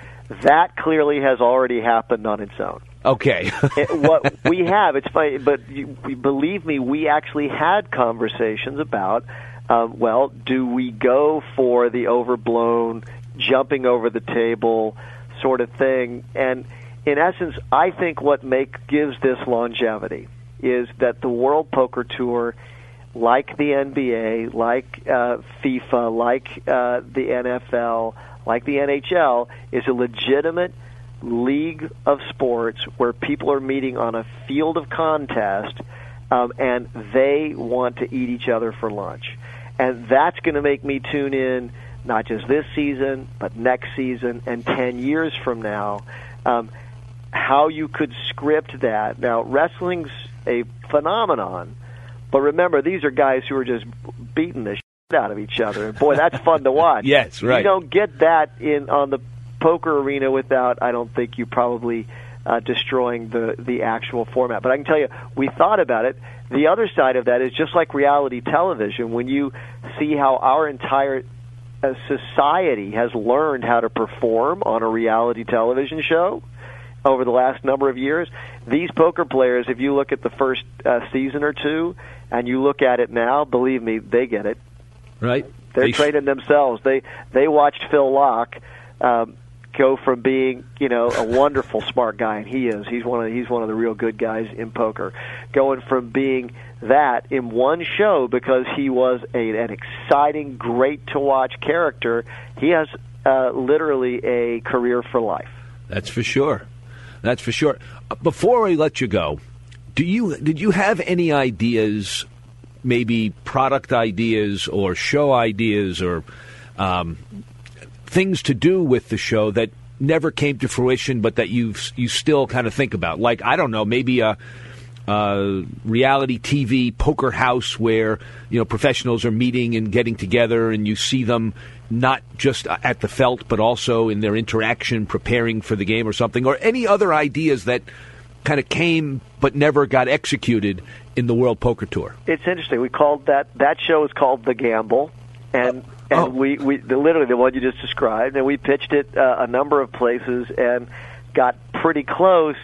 G: that clearly has already happened on its own.
A: Okay.
G: it, what [LAUGHS] we have, it's funny, but you, believe me, we actually had conversations about um, well, do we go for the overblown, jumping over the table sort of thing? And in essence, I think what make gives this longevity is that the World Poker Tour, like the NBA, like uh, FIFA, like uh, the NFL, like the NHL, is a legitimate league of sports where people are meeting on a field of contest um, and they want to eat each other for lunch and that's going to make me tune in not just this season, but next season and 10 years from now. Um, how you could script that. Now, wrestling's a phenomenon, but remember, these are guys who are just beating shit out of each other. And boy, that's fun to watch. [LAUGHS]
A: yes, right.
G: You don't get that in on the poker arena without, I don't think you probably uh, destroying the the actual format. But I can tell you, we thought about it. The other side of that is just like reality television. When you see how our entire a society has learned how to perform on a reality television show over the last number of years. These poker players, if you look at the first uh, season or two, and you look at it now, believe me, they get it.
A: Right.
G: They're
A: They-
G: training themselves. They they watched Phil Laak um, go from being you know a wonderful smart guy, and he is. He's one of he's one of the real good guys in poker. Going from being that in one show because he was a, an exciting, great to watch character. He has uh, literally a career for life.
A: That's for sure. That's for sure. Uh, Before I let you go, do you did you have any ideas, maybe product ideas or show ideas or um, things to do with the show that never came to fruition, but that you you still kind of think about? Like I don't know, maybe a. Uh, reality TV poker house where you know professionals are meeting and getting together, and you see them not just at the felt, but also in their interaction, preparing for the game or something, or any other ideas that kind of came but never got executed in the World Poker Tour.
G: It's interesting. We called that that show is called The Gamble, and and we we the, literally the one you just described, and we pitched it uh, a number of places and got pretty close.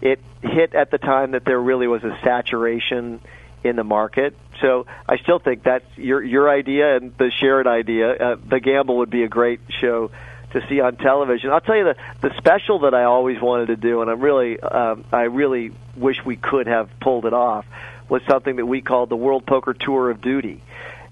G: It hit at the time that there really was a saturation in the market. So I still think that's your your idea and the shared idea. Uh, the Gamble would be a great show to see on television. I'll tell you the the special that I always wanted to do, and I'm really um, I really wish we could have pulled it off, was something that we called the World Poker Tour of Duty,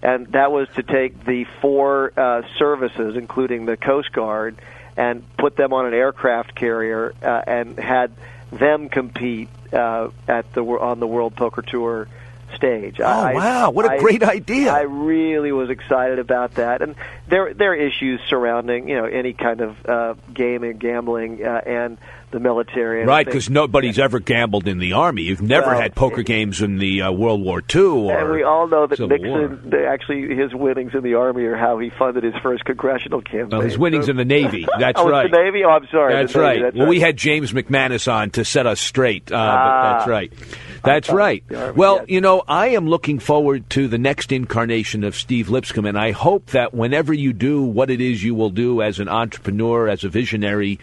G: and that was to take the four uh, services, including the Coast Guard, and put them on an aircraft carrier uh, and had them compete uh, at the on the World Poker Tour stage.
A: Oh,
G: I,
A: wow. What a
G: I-
A: great idea.
G: I really was excited about that, and there there are issues surrounding you know any kind of uh, gaming, gambling, uh, and the military. and
A: Right, because nobody's ever gambled in the Army. You've never
G: Well,
A: had poker games in the uh, World War II or
G: and we all know that
A: Civil
G: Nixon, the- actually, his winnings in the army are how he funded his first congressional campaign.
A: Well, his winnings
G: So-
A: in the Navy. [LAUGHS] That's
G: oh,
A: right.
G: The Navy. Oh, I'm sorry.
A: That's
G: Navy,
A: right.
G: That's
A: well,
G: right.
A: we had James McManus on to set us straight. Uh,
G: Ah.
A: that's right. [LAUGHS] That's right. Well, you know, I am looking forward to the next incarnation of Steve Lipscomb, and I hope that whenever you do what it is you will do as an entrepreneur, as a visionary,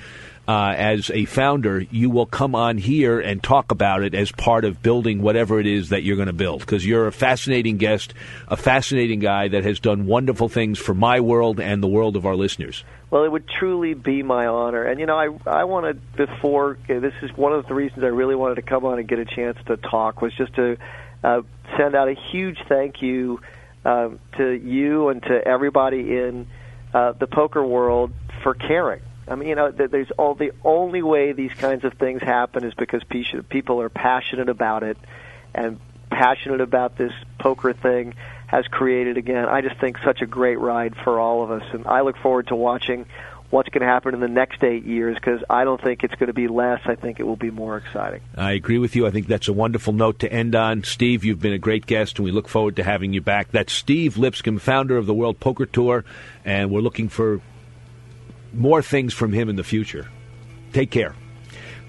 A: uh, as a founder, you will come on here and talk about it as part of building whatever it is that you're going to build. Because you're a fascinating guest, a fascinating guy that has done wonderful things for my world and the world of our listeners.
G: Well, it would truly be my honor, and you know, I I wanted before. This is one of the reasons I really wanted to come on and get a chance to talk was just to uh, send out a huge thank you um, to you and to everybody in uh, the poker world for caring. I mean, you know, there's all the only way these kinds of things happen is because pe- people are passionate about it, and passionate about this poker thing has created again. I just think such a great ride for all of us, and I look forward to watching what's going to happen in the next eight years because I don't think it's going to be less. I think it will be more exciting.
A: I agree with you. I think that's a wonderful note to end on. Steve, you've been a great guest, and we look forward to having you back. That's Steve Lipscomb, founder of the World Poker Tour, and we're looking for more things from him in the future. Take care.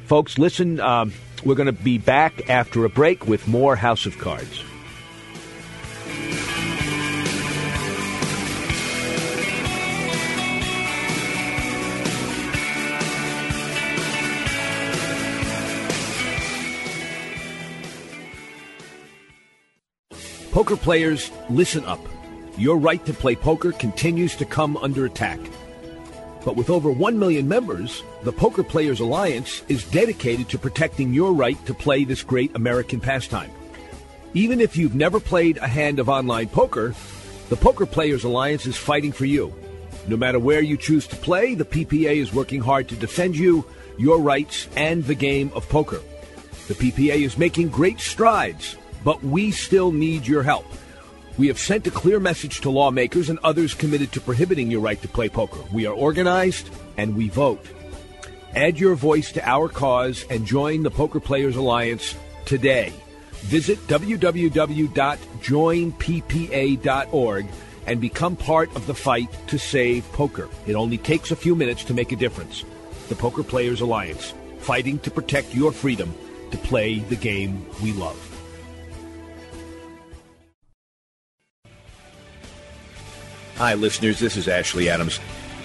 A: Folks, listen, um, we're going to be back after a break with more House of Cards. Poker players, listen up. Your right to play poker continues to come under attack. But with over 1 million members, the Poker Players Alliance is dedicated to protecting your right to play this great American pastime. Even if you've never played a hand of online poker, the Poker Players Alliance is fighting for you. No matter where you choose to play, the PPA is working hard to defend you, your rights, and the game of poker. The PPA is making great strides, but we still need your help. We have sent a clear message to lawmakers and others committed to prohibiting your right to play poker. We are organized and we vote. Add your voice to our cause and join the Poker Players Alliance today. Visit www.joinppa.org and become part of the fight to save poker. It only takes a few minutes to make a difference. The Poker Players Alliance, fighting to protect your freedom to play the game we love. Hi, listeners. This is Ashley Adams.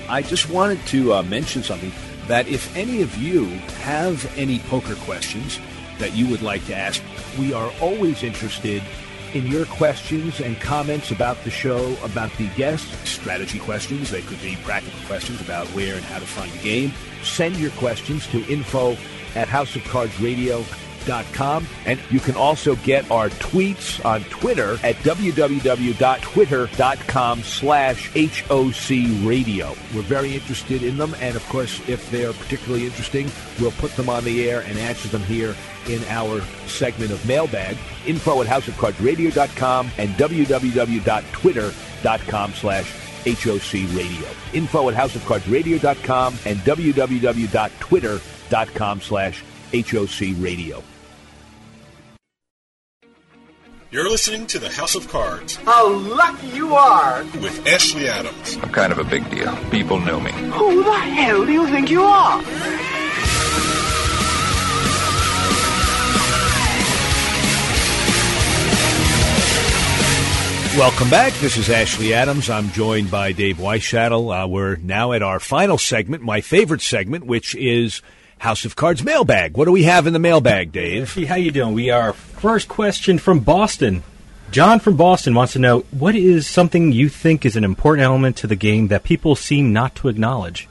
A: I just wanted to uh, mention something that if any of you have any poker questions that you would like to ask, we are always interested in your questions and comments about the show, about the guests, strategy questions. They could be practical questions about where and how to find the game. Send your questions to info at houseofcardsradio.com. And you can also get our tweets on Twitter at www.twitter.com slash HOC radio. We're very interested in them. And of course, if they're particularly interesting, we'll put them on the air and answer them here in our segment of mailbag. Info at houseofcardsradio.com and www.twitter.com slash HOC radio. Info at houseofcardsradio.com and www.twitter.com slash HOC radio.
B: You're listening to the House of Cards
D: How lucky you are!
B: with Ashley Adams.
K: I'm kind of a big deal. People know me.
D: Who the hell do you think you are?
A: Welcome back. This is Ashley Adams. I'm joined by Dave Weishuttle. Uh, we're now at our final segment, my favorite segment, which is House of Cards mailbag. What do we have in the mailbag, Dave?
M: Hey, how you doing? We are first question from Boston. John from Boston wants to know what is something you think is an important element to the game that people seem not to acknowledge.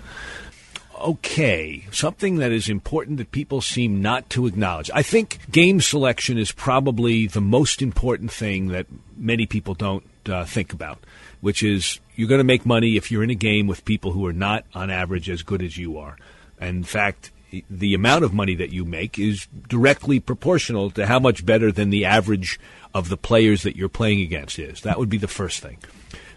A: Okay, something that is important that people seem not to acknowledge. I think game selection is probably the most important thing that many people don't uh, think about, which is you're going to make money if you're in a game with people who are not, on average, as good as you are. And in fact, the amount of money that you make is directly proportional to how much better than the average of the players that you're playing against is. That would be the first thing.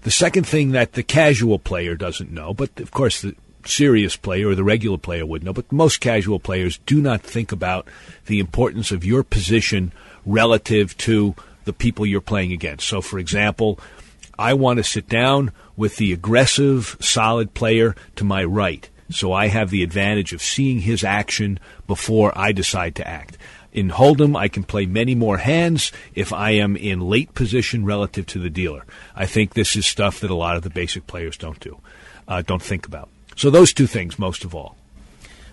A: The second thing that the casual player doesn't know, but of course the serious player or the regular player would know, but most casual players do not think about the importance of your position relative to the people you're playing against. So, for example, I want to sit down with the aggressive, solid player to my right. So I have the advantage of seeing his action before I decide to act. In Hold'em, I can play many more hands if I am in late position relative to the dealer. I think this is stuff that a lot of the basic players don't do, uh, don't think about. So those two things, most of all.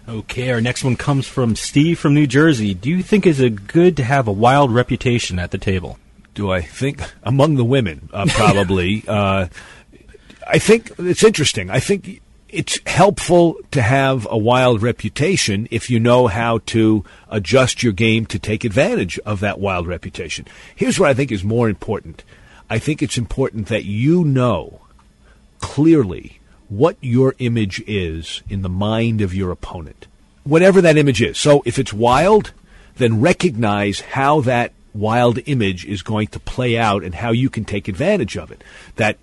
M: Okay, our next one comes from Steve from New Jersey. Do you think is it good to have a wild reputation at the table?
A: Do I think among the women, uh, probably? [LAUGHS] uh, I think it's interesting. I think it's helpful to have a wild reputation if you know how to adjust your game to take advantage of that wild reputation. Here's what I think is more important. I think it's important that you know clearly what your image is in the mind of your opponent. Whatever that image is. So if it's wild, then recognize how that wild image is going to play out and how you can take advantage of it. That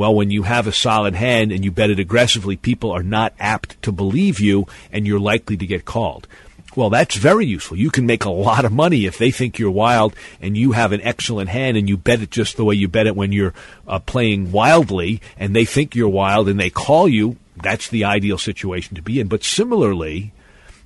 A: well, when you have a solid hand and you bet it aggressively, people are not apt to believe you and you're likely to get called. Well, that's very useful. You can make a lot of money if they think you're wild and you have an excellent hand and you bet it just the way you bet it when you're uh, playing wildly and they think you're wild and they call you. That's the ideal situation to be in. But similarly,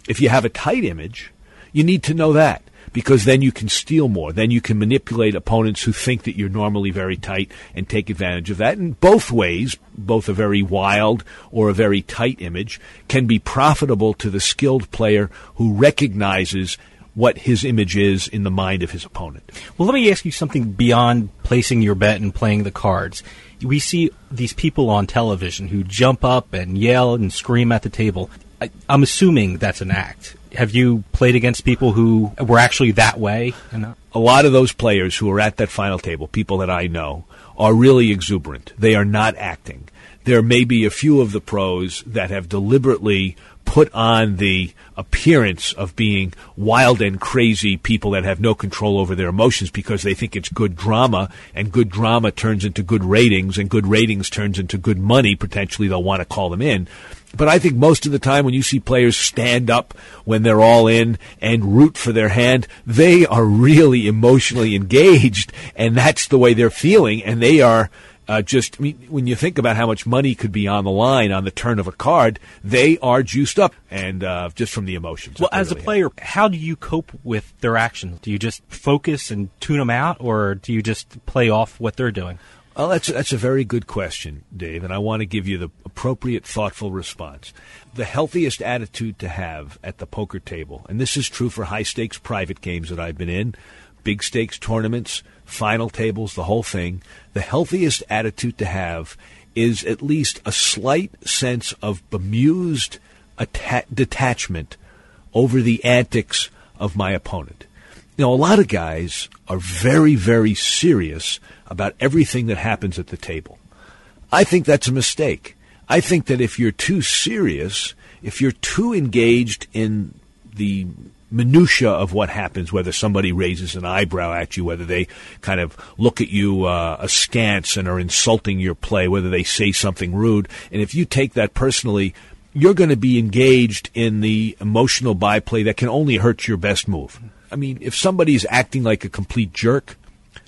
A: if you have a tight image, you need to know that because then you can steal more. Then you can manipulate opponents who think that you're normally very tight and take advantage of that. And both ways, both a very wild or a very tight image, can be profitable to the skilled player who recognizes what his image is in the mind of his opponent.
M: Well, let me ask you something beyond placing your bet and playing the cards. We see these people on television who jump up and yell and scream at the table. I, I'm assuming that's an act. Have you played against people who were actually that way?
A: A lot of those players who are at that final table, people that I know, are really exuberant. They are not acting. There may be a few of the pros that have deliberately put on the appearance of being wild and crazy people that have no control over their emotions because they think it's good drama and good drama turns into good ratings and good ratings turns into good money potentially they'll want to call them in. But I think most of the time when you see players stand up when they're all in and root for their hand, they are really emotionally engaged and that's the way they're feeling and they are uh, just I mean, when you think about how much money could be on the line on the turn of a card, they are juiced up and uh, just from the emotions.
M: Well, as really a player, have. how do you cope with their actions? Do you just focus and tune them out, or do you just play off what they're doing?
A: Well, that's that's a very good question, Dave, and I want to give you the appropriate, thoughtful response. The healthiest attitude to have at the poker table, and this is true for high stakes private games that I've been in, big stakes tournaments, final tables, the whole thing. The healthiest attitude to have is at least a slight sense of bemused atta- detachment over the antics of my opponent. Know, a lot of guys are very, very serious about everything that happens at the table. I think that's a mistake. I think that if you're too serious, if you're too engaged in the minutia of what happens, whether somebody raises an eyebrow at you, whether they kind of look at you uh, askance and are insulting your play, whether they say something rude, and if you take that personally, you're going to be engaged in the emotional byplay that can only hurt your best move. I mean, if somebody's acting like a complete jerk,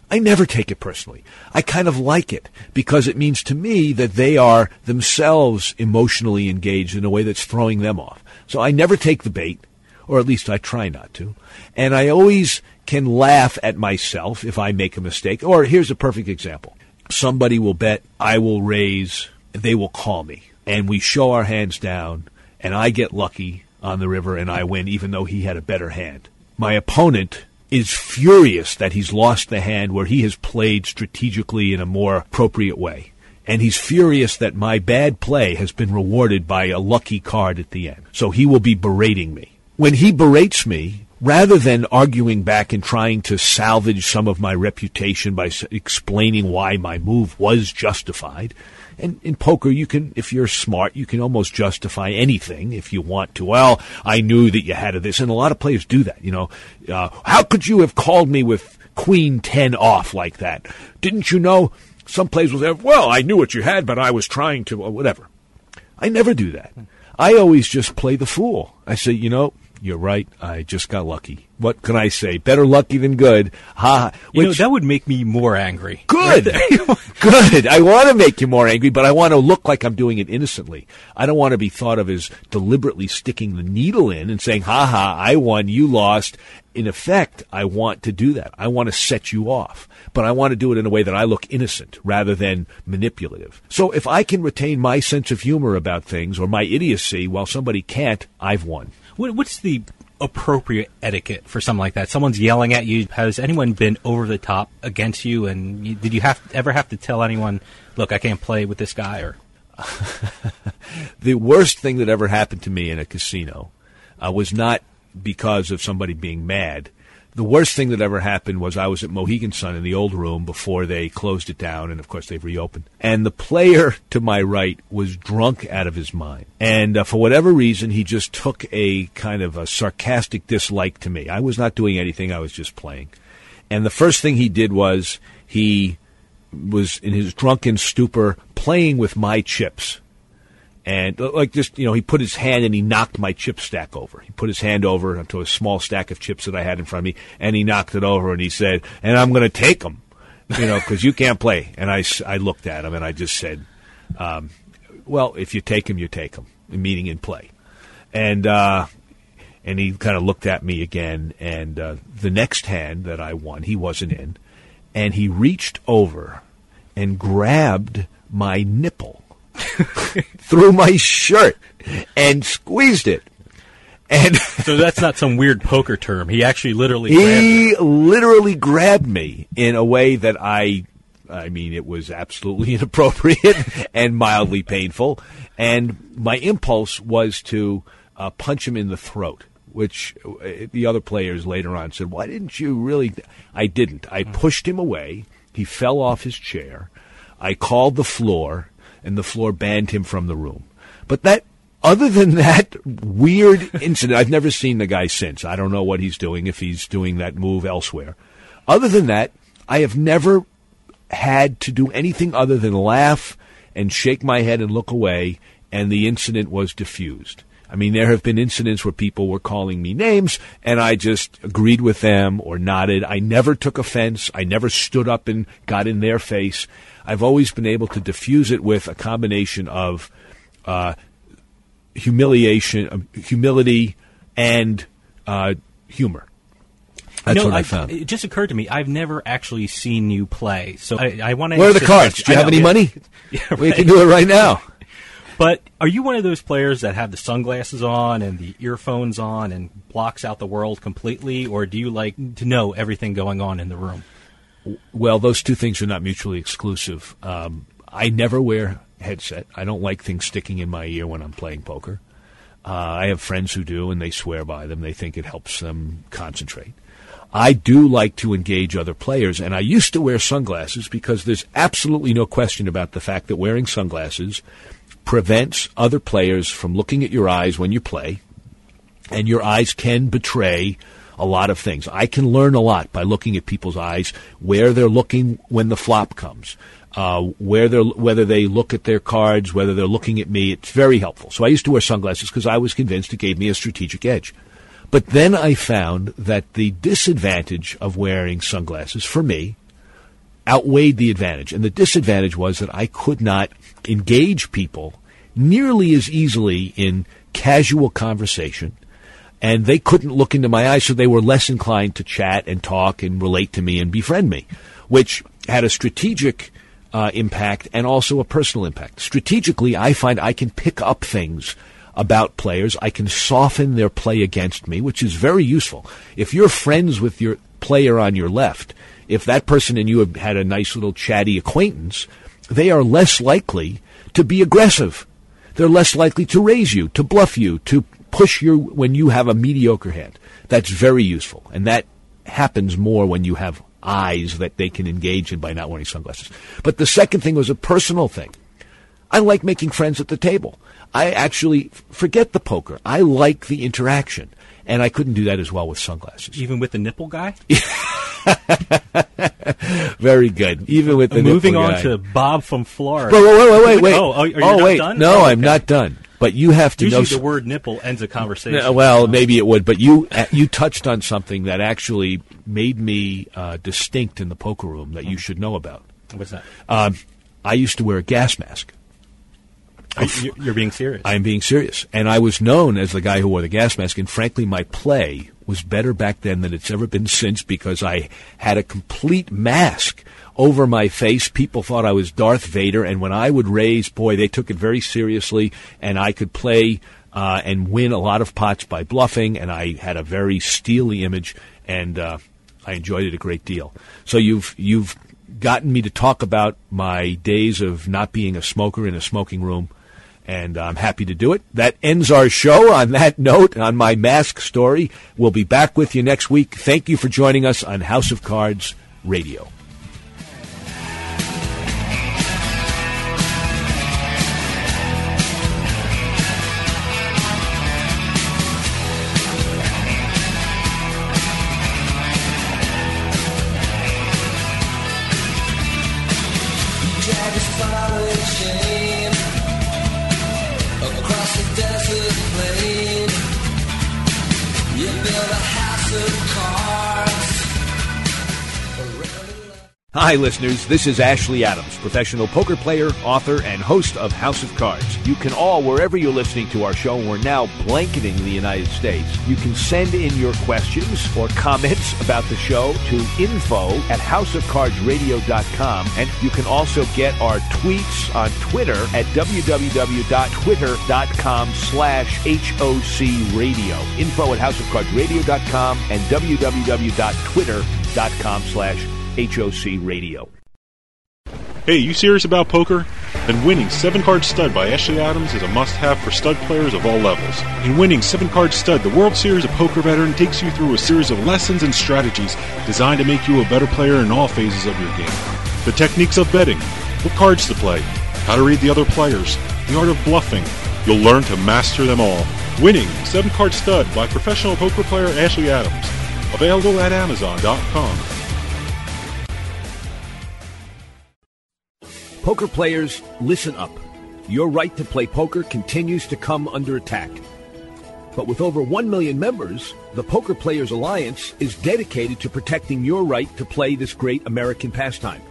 A: I never take it personally. I kind of like it because it means to me that they are themselves emotionally engaged in a way that's throwing them off. So I never take the bait, or at least I try not to. And I always can laugh at myself if I make a mistake. Or here's a perfect example. Somebody will bet I will raise, they will call me, and we show our hands down, and I get lucky on the river and I win even though he had a better hand. My opponent is furious that he's lost the hand where he has played strategically in a more appropriate way. And he's furious that my bad play has been rewarded by a lucky card at the end. So he will be berating me. When he berates me, rather than arguing back and trying to salvage some of my reputation by explaining why my move was justified, and in poker, you can, if you're smart, you can almost justify anything if you want to. Well, I knew that you had this, and a lot of players do that. You know, uh, how could you have called me with Queen Ten off like that? Didn't you know? Some players will say, "Well, I knew what you had, but I was trying to, whatever." I never do that. I always just play the fool. I say, you know, you're right. I just got lucky. What can I say? Better lucky than good. Ha.
M: You know, that would make me more angry.
A: Good. [LAUGHS] [LAUGHS] good. I want to make you more angry, but I want to look like I'm doing it innocently. I don't want to be thought of as deliberately sticking the needle in and saying, ha ha, I won, you lost. In effect, I want to do that. I want to set you off, but I want to do it in a way that I look innocent rather than manipulative. So if I can retain my sense of humor about things or my idiocy while somebody can't, I've won.
M: What's the appropriate etiquette for something like that? Someone's yelling at you. Has anyone been over the top against you? And you, did you have ever have to tell anyone, "Look, I can't play with this guy"? Or [LAUGHS]
A: the worst thing that ever happened to me in a casino uh, was not because of somebody being mad the worst thing that ever happened was I was at Mohegan Sun in the old room before they closed it down, and of course they've reopened. And the player to my right was drunk out of his mind, and uh, for whatever reason, he just took a kind of a sarcastic dislike to me. I was not doing anything; I was just playing. And the first thing he did was he was in his drunken stupor playing with my chips and uh, like just you know he put his hand and he knocked my chip stack over. He put his hand over onto a small stack of chips that i had in front of me and he knocked it over and he said and i'm going to take them you know because you can't play. And I, I looked at him and i just said um, well if you take him you take him meaning in play. And uh, and he kind of looked at me again and uh, the next hand that i won he wasn't in and he reached over and grabbed my nipple [LAUGHS] through my shirt and squeezed it. And [LAUGHS]
M: so that's not some weird poker term. He actually literally
A: he grabbed literally grabbed me in a way that I I mean it was absolutely [LAUGHS] inappropriate and mildly painful. And my impulse was to uh, punch him in the throat which uh, the other players later on said why didn't you really I didn't. I pushed him away. He fell off his chair. I called the floor and the floor banned him from the room. But that, other than that weird incident, I've never seen the guy since. I don't know what he's doing, if he's doing that move elsewhere. Other than that, I have never had to do anything other than laugh and shake my head and look away, and the incident was diffused. I mean, there have been incidents where people were calling me names, and I just agreed with them or nodded. I never took offense. I never stood up and got in their face. I've always been able to diffuse it with a combination of uh, humiliation, uh, humility, and uh, humor. That's
M: know,
A: what I,
M: I-
A: found.
M: It just occurred to me, I've never actually seen you play, so I, I want to.
A: Where are the cards? Do you have any money? [LAUGHS]
M: Yeah,
A: We can do it right now.
M: But are you one of those players that have the sunglasses on and the earphones on and blocks out the world completely, or do you like to know everything going on in the room?
A: Well, those two things are not mutually exclusive. Um, I never wear headset. I don't like things sticking in my ear when I'm playing poker. Uh, I have friends who do, and they swear by them. They think it helps them concentrate. I do like to engage other players, and I used to wear sunglasses because there's absolutely no question about the fact that wearing sunglasses prevents other players from looking at your eyes when you play, and your eyes can betray a lot of things. I can learn a lot by looking at people's eyes, where they're looking when the flop comes, uh, where they're whether they look at their cards, whether they're looking at me. It's very helpful. So I used to wear sunglasses because I was convinced it gave me a strategic edge. But then I found that the disadvantage of wearing sunglasses for me outweighed the advantage. And the disadvantage was that I could not engage people nearly as easily in casual conversation. And they couldn't look into my eyes, so they were less inclined to chat and talk and relate to me and befriend me, which had a strategic uh, impact and also a personal impact. Strategically, I find I can pick up things about players. I can soften their play against me, which is very useful. If you're friends with your player on your left, if that person and you have had a nice little chatty acquaintance, they are less likely to be aggressive. They're less likely to raise you, to bluff you, to push you when you have a mediocre hand. That's very useful. And that happens more when you have eyes that they can engage in by not wearing sunglasses. But the second thing was a personal thing. I like making friends at the table. I actually forget the poker. I like the interaction. And I couldn't do that as well with sunglasses.
M: Even with the nipple guy? [LAUGHS] [LAUGHS]
A: Very good. Even with the
M: Moving on
A: guy.
M: to Bob from Florida.
A: Wait, wait, wait, wait, wait.
M: Oh, are, you
A: oh wait.
M: done?
A: No,
M: Oh,
A: I'm not done. But you have to
M: Usually
A: know.
M: the word nipple ends a conversation.
A: Well, maybe it would, but you uh, you touched on something that actually made me uh, distinct in the poker room that you should know about.
M: What's that?
A: Um, I used to wear a gas mask. [LAUGHS]
M: You're being serious.
A: I'm being serious, and I was known as the guy who wore the gas mask. And frankly, my play was better back then than it's ever been since because I had a complete mask over my face. People thought I was Darth Vader, and when I would raise, boy, they took it very seriously, and I could play uh, and win a lot of pots by bluffing, and I had a very steely image, and uh, I enjoyed it a great deal. So you've you've gotten me to talk about my days of not being a smoker in a smoking room and I'm happy to do it. That ends our show on that [LAUGHS] note, on my mask story. We'll be back with you next week. Thank you for joining us on House of Cards Radio. Hi, listeners. This is Ashley Adams, professional poker player, author, and host of House of Cards. You can all, wherever you're listening to our show, we're now blanketing the United States. You can send in your questions or comments about the show to info at houseofcardsradio.com. And you can also get our tweets on Twitter at www.twitter.com slash HOC radio. Info at houseofcardsradio.com and www.twitter.com slash HOC radio.
B: Hey, you serious about poker? Then winning 7 Card Stud by Ashley Adams is a must have for stud players of all levels. In winning 7 Card Stud, the World Series of Poker veteran takes you through a series of lessons and strategies designed to make you a better player in all phases of your game. The techniques of betting, what cards to play, how to read the other players, the art of bluffing. You'll learn to master them all. Winning 7 Card Stud by professional poker player Ashley Adams. Available at Amazon.com.
A: Poker players, listen up. Your right to play poker continues to come under attack. But with over 1 million members, the Poker Players Alliance is dedicated to protecting your right to play this great American pastime.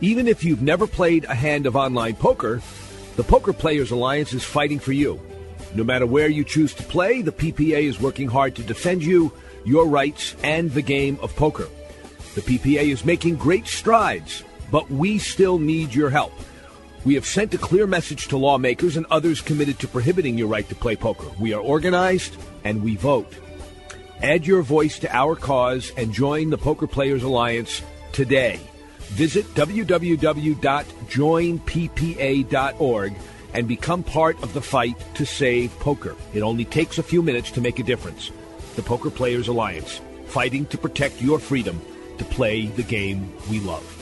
A: Even if you've never played a hand of online poker, the Poker Players Alliance is fighting for you. No matter where you choose to play, the PPA is working hard to defend you your rights, and the game of poker. The PPA is making great strides, but we still need your help. We have sent a clear message to lawmakers and others committed to prohibiting your right to play poker. We are organized and we vote. Add your voice to our cause and join the Poker Players Alliance today. Visit www.joinppa.org and become part of the fight to save poker. It only takes a few minutes to make a difference. The Poker Players Alliance, fighting to protect your freedom to play the game we love.